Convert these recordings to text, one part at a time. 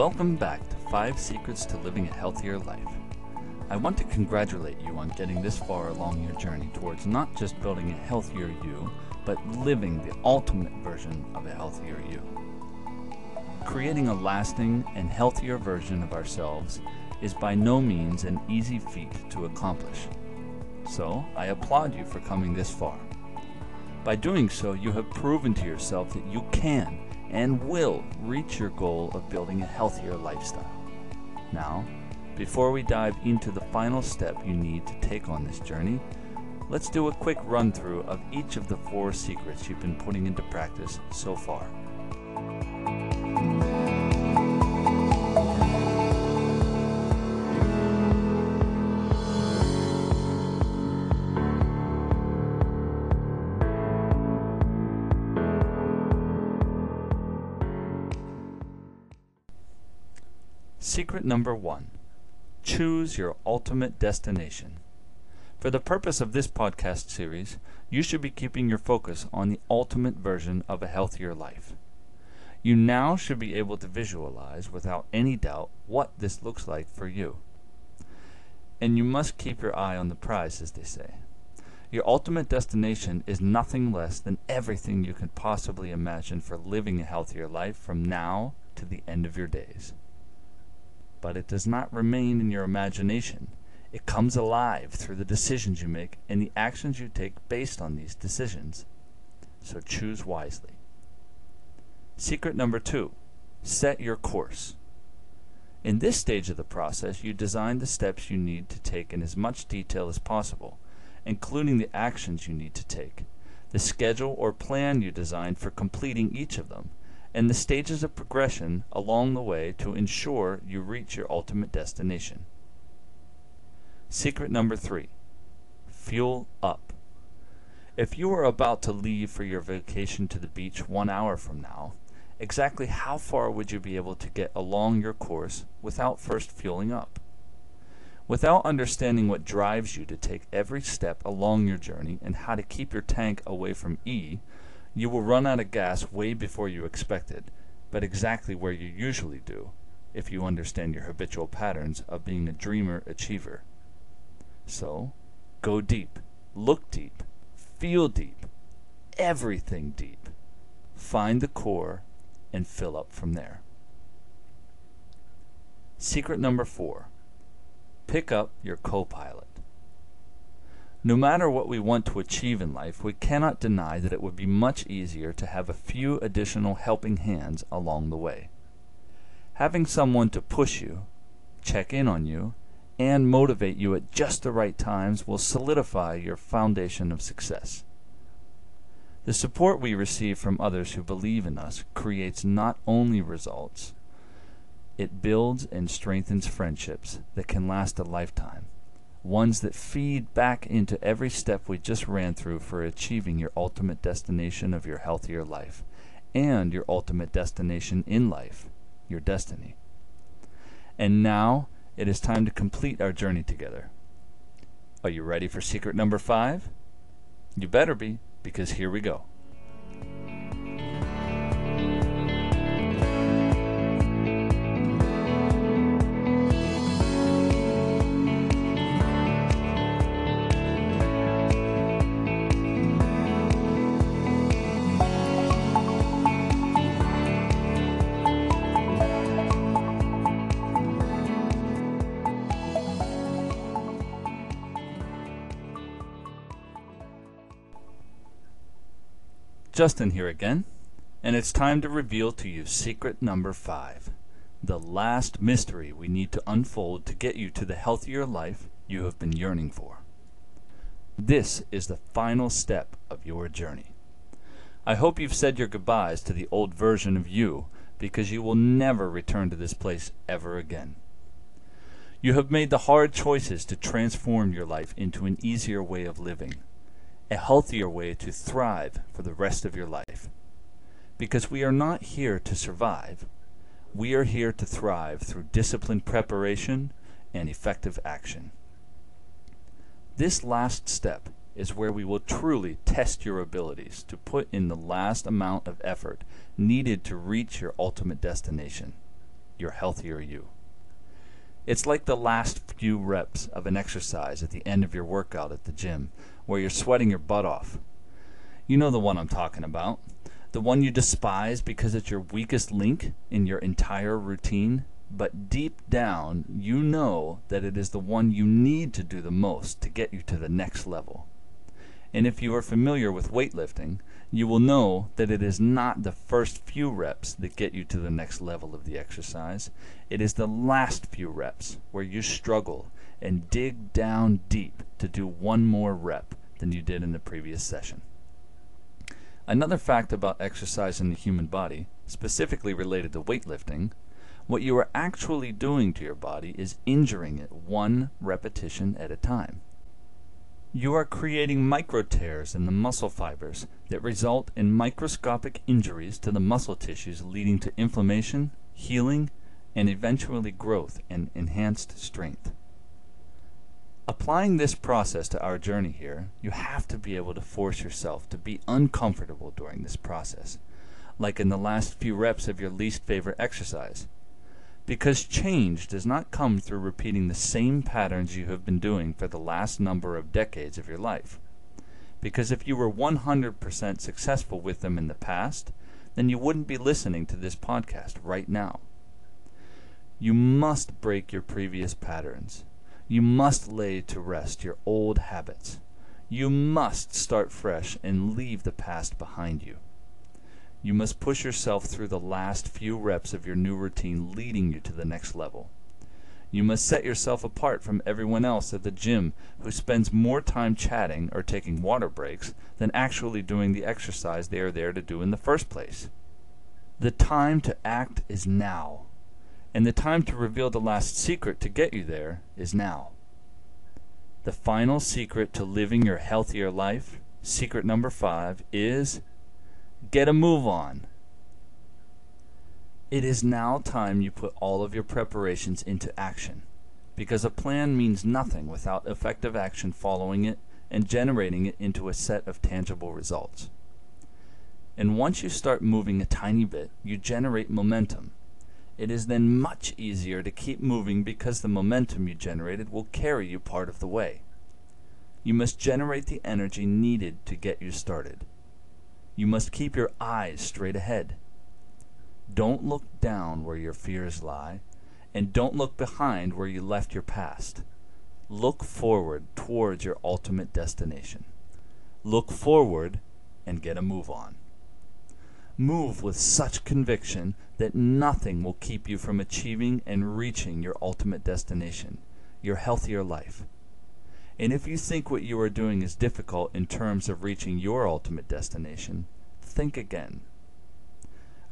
Welcome back to 5 Secrets to Living a Healthier Life. I want to congratulate you on getting this far along your journey towards not just building a healthier you, but living the ultimate version of a healthier you. Creating a lasting and healthier version of ourselves is by no means an easy feat to accomplish. So, I applaud you for coming this far. By doing so, you have proven to yourself that you can and will reach your goal of building a healthier lifestyle. Now, before we dive into the final step you need to take on this journey, let's do a quick run through of each of the four secrets you've been putting into practice so far. Secret number one choose your ultimate destination. For the purpose of this podcast series, you should be keeping your focus on the ultimate version of a healthier life. You now should be able to visualize without any doubt what this looks like for you. And you must keep your eye on the prize, as they say. Your ultimate destination is nothing less than everything you could possibly imagine for living a healthier life from now to the end of your days but it does not remain in your imagination. It comes alive through the decisions you make and the actions you take based on these decisions. So choose wisely. Secret number two set your course. In this stage of the process, you design the steps you need to take in as much detail as possible, including the actions you need to take, the schedule or plan you design for completing each of them, and the stages of progression along the way to ensure you reach your ultimate destination. Secret number three fuel up. If you are about to leave for your vacation to the beach one hour from now, exactly how far would you be able to get along your course without first fueling up? Without understanding what drives you to take every step along your journey and how to keep your tank away from E, you will run out of gas way before you expected, but exactly where you usually do, if you understand your habitual patterns of being a dreamer achiever. So, go deep, look deep, feel deep, everything deep. Find the core and fill up from there. Secret number four pick up your co pilot. No matter what we want to achieve in life, we cannot deny that it would be much easier to have a few additional helping hands along the way. Having someone to push you, check in on you, and motivate you at just the right times will solidify your foundation of success. The support we receive from others who believe in us creates not only results, it builds and strengthens friendships that can last a lifetime ones that feed back into every step we just ran through for achieving your ultimate destination of your healthier life and your ultimate destination in life, your destiny. And now it is time to complete our journey together. Are you ready for secret number five? You better be, because here we go. Justin here again, and it's time to reveal to you secret number five the last mystery we need to unfold to get you to the healthier life you have been yearning for. This is the final step of your journey. I hope you've said your goodbyes to the old version of you because you will never return to this place ever again. You have made the hard choices to transform your life into an easier way of living a healthier way to thrive for the rest of your life. Because we are not here to survive, we are here to thrive through disciplined preparation and effective action. This last step is where we will truly test your abilities to put in the last amount of effort needed to reach your ultimate destination. your healthier you. It's like the last few reps of an exercise at the end of your workout at the gym, where you're sweating your butt off. You know the one I'm talking about. The one you despise because it's your weakest link in your entire routine, but deep down you know that it is the one you need to do the most to get you to the next level. And if you are familiar with weightlifting, you will know that it is not the first few reps that get you to the next level of the exercise. It is the last few reps where you struggle and dig down deep to do one more rep than you did in the previous session. Another fact about exercise in the human body, specifically related to weightlifting, what you are actually doing to your body is injuring it one repetition at a time. You are creating micro tears in the muscle fibers that result in microscopic injuries to the muscle tissues leading to inflammation, healing, and eventually growth and enhanced strength. Applying this process to our journey here, you have to be able to force yourself to be uncomfortable during this process, like in the last few reps of your least favorite exercise. Because change does not come through repeating the same patterns you have been doing for the last number of decades of your life. Because if you were 100% successful with them in the past, then you wouldn't be listening to this podcast right now. You must break your previous patterns. You must lay to rest your old habits. You must start fresh and leave the past behind you. You must push yourself through the last few reps of your new routine leading you to the next level. You must set yourself apart from everyone else at the gym who spends more time chatting or taking water breaks than actually doing the exercise they are there to do in the first place. The time to act is now, and the time to reveal the last secret to get you there is now. The final secret to living your healthier life, secret number five, is Get a move on. It is now time you put all of your preparations into action, because a plan means nothing without effective action following it and generating it into a set of tangible results. And once you start moving a tiny bit, you generate momentum. It is then much easier to keep moving because the momentum you generated will carry you part of the way. You must generate the energy needed to get you started. You must keep your eyes straight ahead. Don't look down where your fears lie, and don't look behind where you left your past. Look forward towards your ultimate destination. Look forward and get a move on. Move with such conviction that nothing will keep you from achieving and reaching your ultimate destination, your healthier life. And if you think what you are doing is difficult in terms of reaching your ultimate destination, think again.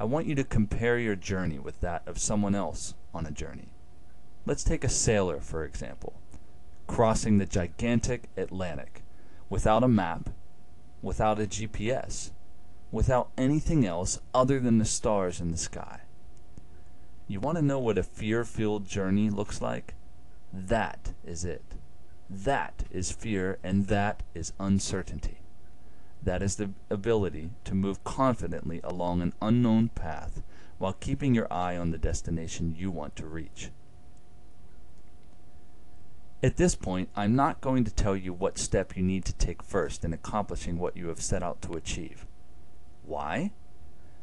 I want you to compare your journey with that of someone else on a journey. Let's take a sailor, for example, crossing the gigantic Atlantic without a map, without a GPS, without anything else other than the stars in the sky. You want to know what a fear filled journey looks like? That is it. That is fear, and that is uncertainty. That is the ability to move confidently along an unknown path while keeping your eye on the destination you want to reach. At this point, I'm not going to tell you what step you need to take first in accomplishing what you have set out to achieve. Why?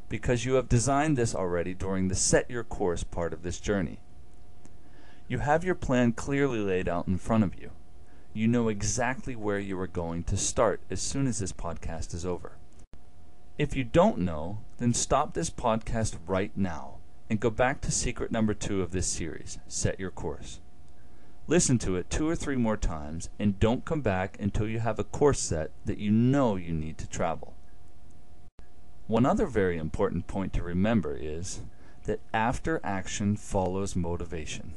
Because you have designed this already during the set your course part of this journey. You have your plan clearly laid out in front of you you know exactly where you are going to start as soon as this podcast is over. If you don't know, then stop this podcast right now and go back to secret number two of this series Set Your Course. Listen to it two or three more times and don't come back until you have a course set that you know you need to travel. One other very important point to remember is that after action follows motivation,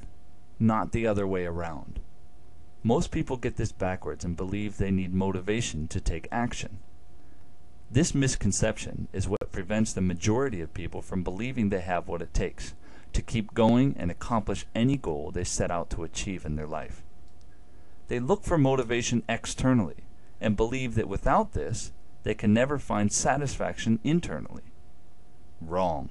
not the other way around. Most people get this backwards and believe they need motivation to take action. This misconception is what prevents the majority of people from believing they have what it takes to keep going and accomplish any goal they set out to achieve in their life. They look for motivation externally and believe that without this, they can never find satisfaction internally. Wrong.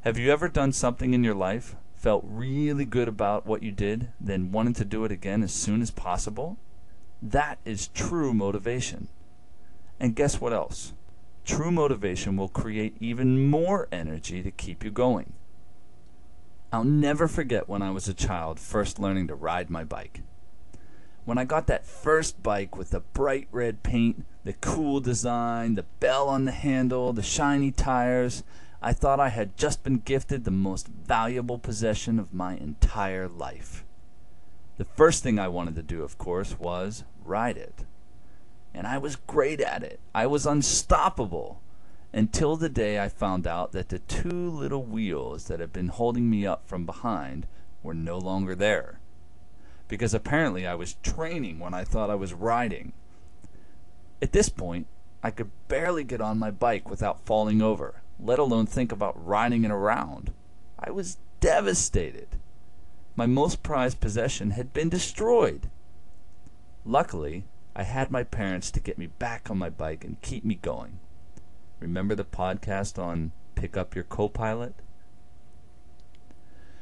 Have you ever done something in your life, felt really good about what you did, then wanted to do it again as soon as possible? That is true motivation. And guess what else? True motivation will create even more energy to keep you going. I'll never forget when I was a child first learning to ride my bike. When I got that first bike with the bright red paint, the cool design, the bell on the handle, the shiny tires, I thought I had just been gifted the most valuable possession of my entire life. The first thing I wanted to do, of course, was ride it. And I was great at it. I was unstoppable until the day I found out that the two little wheels that had been holding me up from behind were no longer there. Because apparently I was training when I thought I was riding. At this point, I could barely get on my bike without falling over let alone think about riding it around. I was devastated. My most prized possession had been destroyed. Luckily, I had my parents to get me back on my bike and keep me going. Remember the podcast on Pick Up Your Co-Pilot?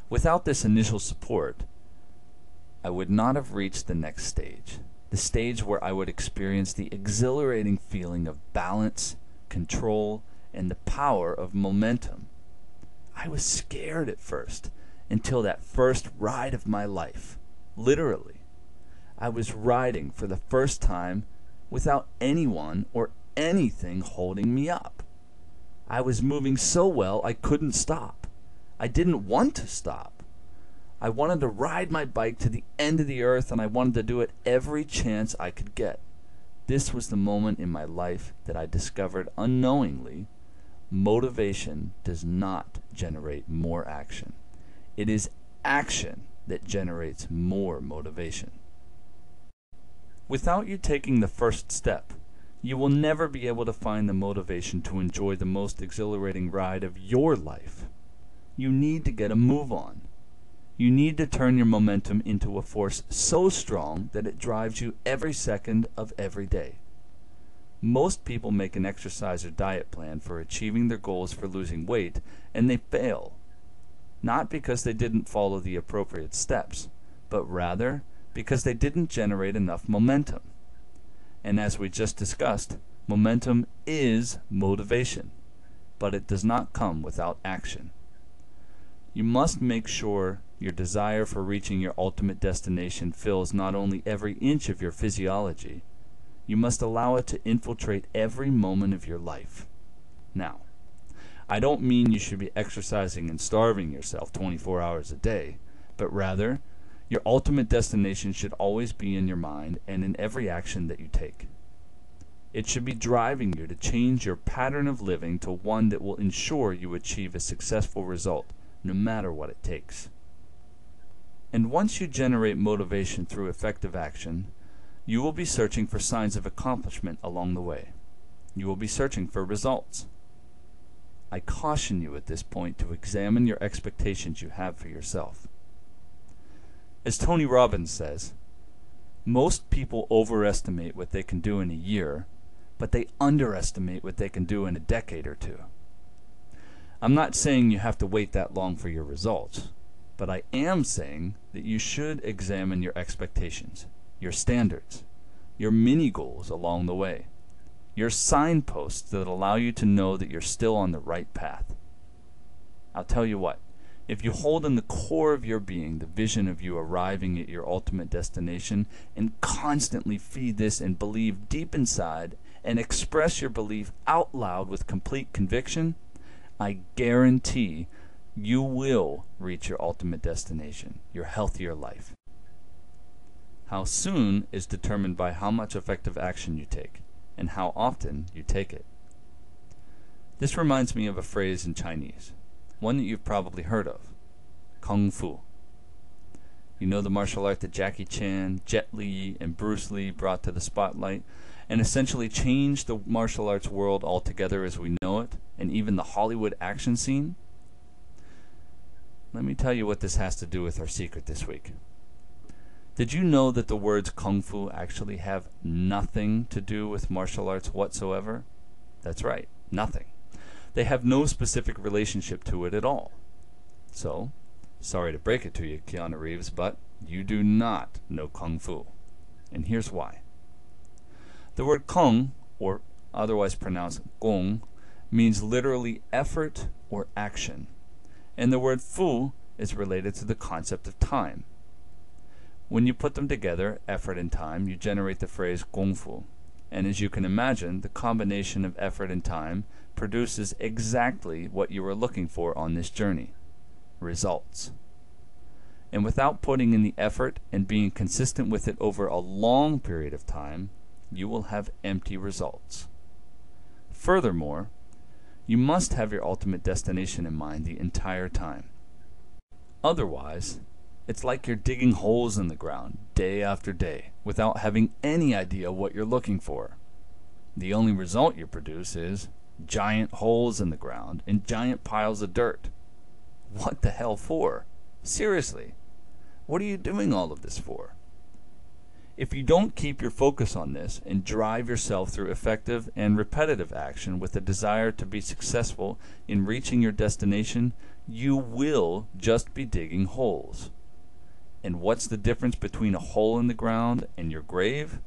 Without this initial support, I would not have reached the next stage, the stage where I would experience the exhilarating feeling of balance, control, and the power of momentum. I was scared at first until that first ride of my life. Literally. I was riding for the first time without anyone or anything holding me up. I was moving so well I couldn't stop. I didn't want to stop. I wanted to ride my bike to the end of the earth and I wanted to do it every chance I could get. This was the moment in my life that I discovered unknowingly motivation does not generate more action. It is action that generates more motivation. Without you taking the first step, you will never be able to find the motivation to enjoy the most exhilarating ride of your life. You need to get a move on. You need to turn your momentum into a force so strong that it drives you every second of every day. Most people make an exercise or diet plan for achieving their goals for losing weight, and they fail. Not because they didn't follow the appropriate steps, but rather because they didn't generate enough momentum. And as we just discussed, momentum is motivation, but it does not come without action. You must make sure your desire for reaching your ultimate destination fills not only every inch of your physiology, you must allow it to infiltrate every moment of your life. Now, I don't mean you should be exercising and starving yourself 24 hours a day, but rather, your ultimate destination should always be in your mind and in every action that you take. It should be driving you to change your pattern of living to one that will ensure you achieve a successful result, no matter what it takes. And once you generate motivation through effective action, you will be searching for signs of accomplishment along the way. You will be searching for results. I caution you at this point to examine your expectations you have for yourself. As Tony Robbins says, most people overestimate what they can do in a year, but they underestimate what they can do in a decade or two. I'm not saying you have to wait that long for your results, but I am saying that you should examine your expectations your standards, your mini goals along the way, your signposts that allow you to know that you're still on the right path. I'll tell you what, if you hold in the core of your being the vision of you arriving at your ultimate destination and constantly feed this and believe deep inside and express your belief out loud with complete conviction, I guarantee you will reach your ultimate destination, your healthier life. How soon is determined by how much effective action you take, and how often you take it. This reminds me of a phrase in Chinese, one that you've probably heard of Kung Fu. You know the martial art that Jackie Chan, Jet Li, and Bruce Lee brought to the spotlight and essentially changed the martial arts world altogether as we know it, and even the Hollywood action scene? Let me tell you what this has to do with our secret this week. Did you know that the words kung fu actually have nothing to do with martial arts whatsoever? That's right, nothing. they have no specific relationship to it at all. So, sorry to break it to you, Keanu Reeves, but you do not know Kung Fu. And here's why. The word Kung, or otherwise pronounced Gong, means literally effort or action, and the word Fu is related to the concept of time. When you put them together, effort and time, you generate the phrase Gong Fu. And as you can imagine, the combination of effort and time produces exactly what you were looking for on this journey results. And without putting in the effort and being consistent with it over a long period of time, you will have empty results. Furthermore, you must have your ultimate destination in mind the entire time. Otherwise, it's like you're digging holes in the ground day after day without having any idea what you're looking for. The only result you produce is giant holes in the ground and giant piles of dirt. What the hell for? Seriously, what are you doing all of this for? If you don't keep your focus on this and drive yourself through effective and repetitive action with a desire to be successful in reaching your destination, you will just be digging holes. And what's the difference between a hole in the ground and your grave?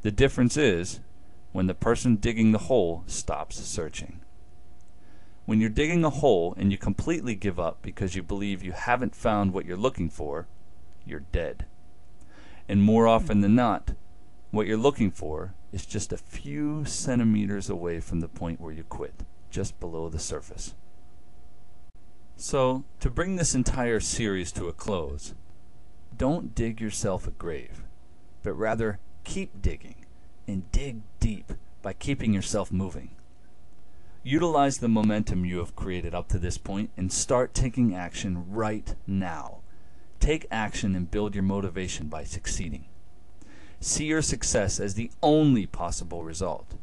The difference is when the person digging the hole stops searching. When you're digging a hole and you completely give up because you believe you haven't found what you're looking for, you're dead. And more often than not, what you're looking for is just a few centimeters away from the point where you quit, just below the surface. So, to bring this entire series to a close, don't dig yourself a grave, but rather keep digging and dig deep by keeping yourself moving. Utilize the momentum you have created up to this point and start taking action right now. Take action and build your motivation by succeeding. See your success as the only possible result.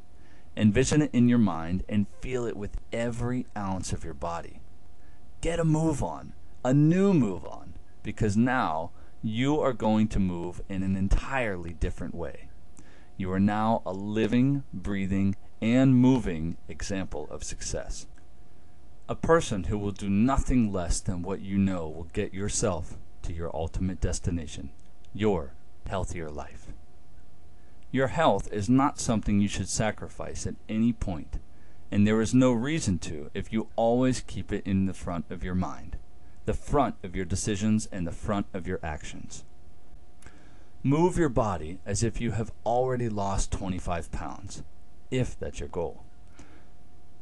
Envision it in your mind and feel it with every ounce of your body. Get a move on, a new move on, because now you are going to move in an entirely different way. You are now a living, breathing, and moving example of success. A person who will do nothing less than what you know will get yourself to your ultimate destination, your healthier life. Your health is not something you should sacrifice at any point, and there is no reason to if you always keep it in the front of your mind the front of your decisions and the front of your actions. Move your body as if you have already lost 25 pounds, if that's your goal.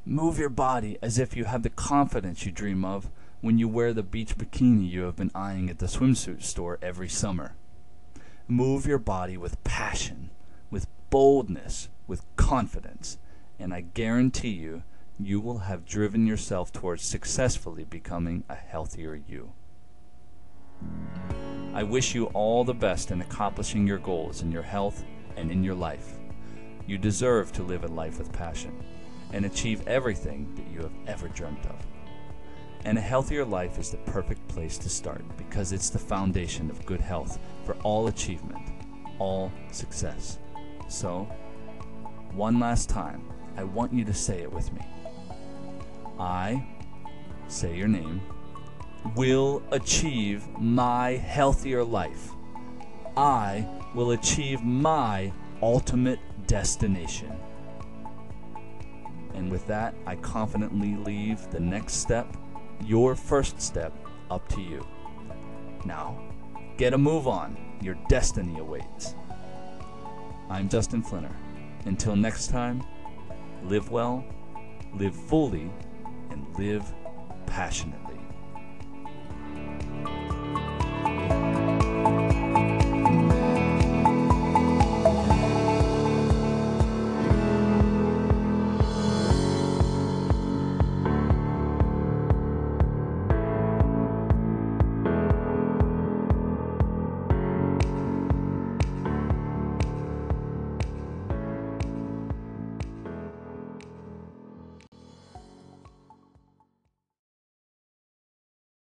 Move your body as if you have the confidence you dream of when you wear the beach bikini you have been eyeing at the swimsuit store every summer. Move your body with passion, with boldness, with confidence, and I guarantee you you will have driven yourself towards successfully becoming a healthier you. I wish you all the best in accomplishing your goals in your health and in your life. You deserve to live a life with passion and achieve everything that you have ever dreamt of. And a healthier life is the perfect place to start because it's the foundation of good health for all achievement, all success. So, one last time, I want you to say it with me. I, say your name, will achieve my healthier life. I will achieve my ultimate destination. And with that, I confidently leave the next step, your first step, up to you. Now, get a move on. Your destiny awaits. I'm Justin Flinner. Until next time, live well, live fully, and live passionately.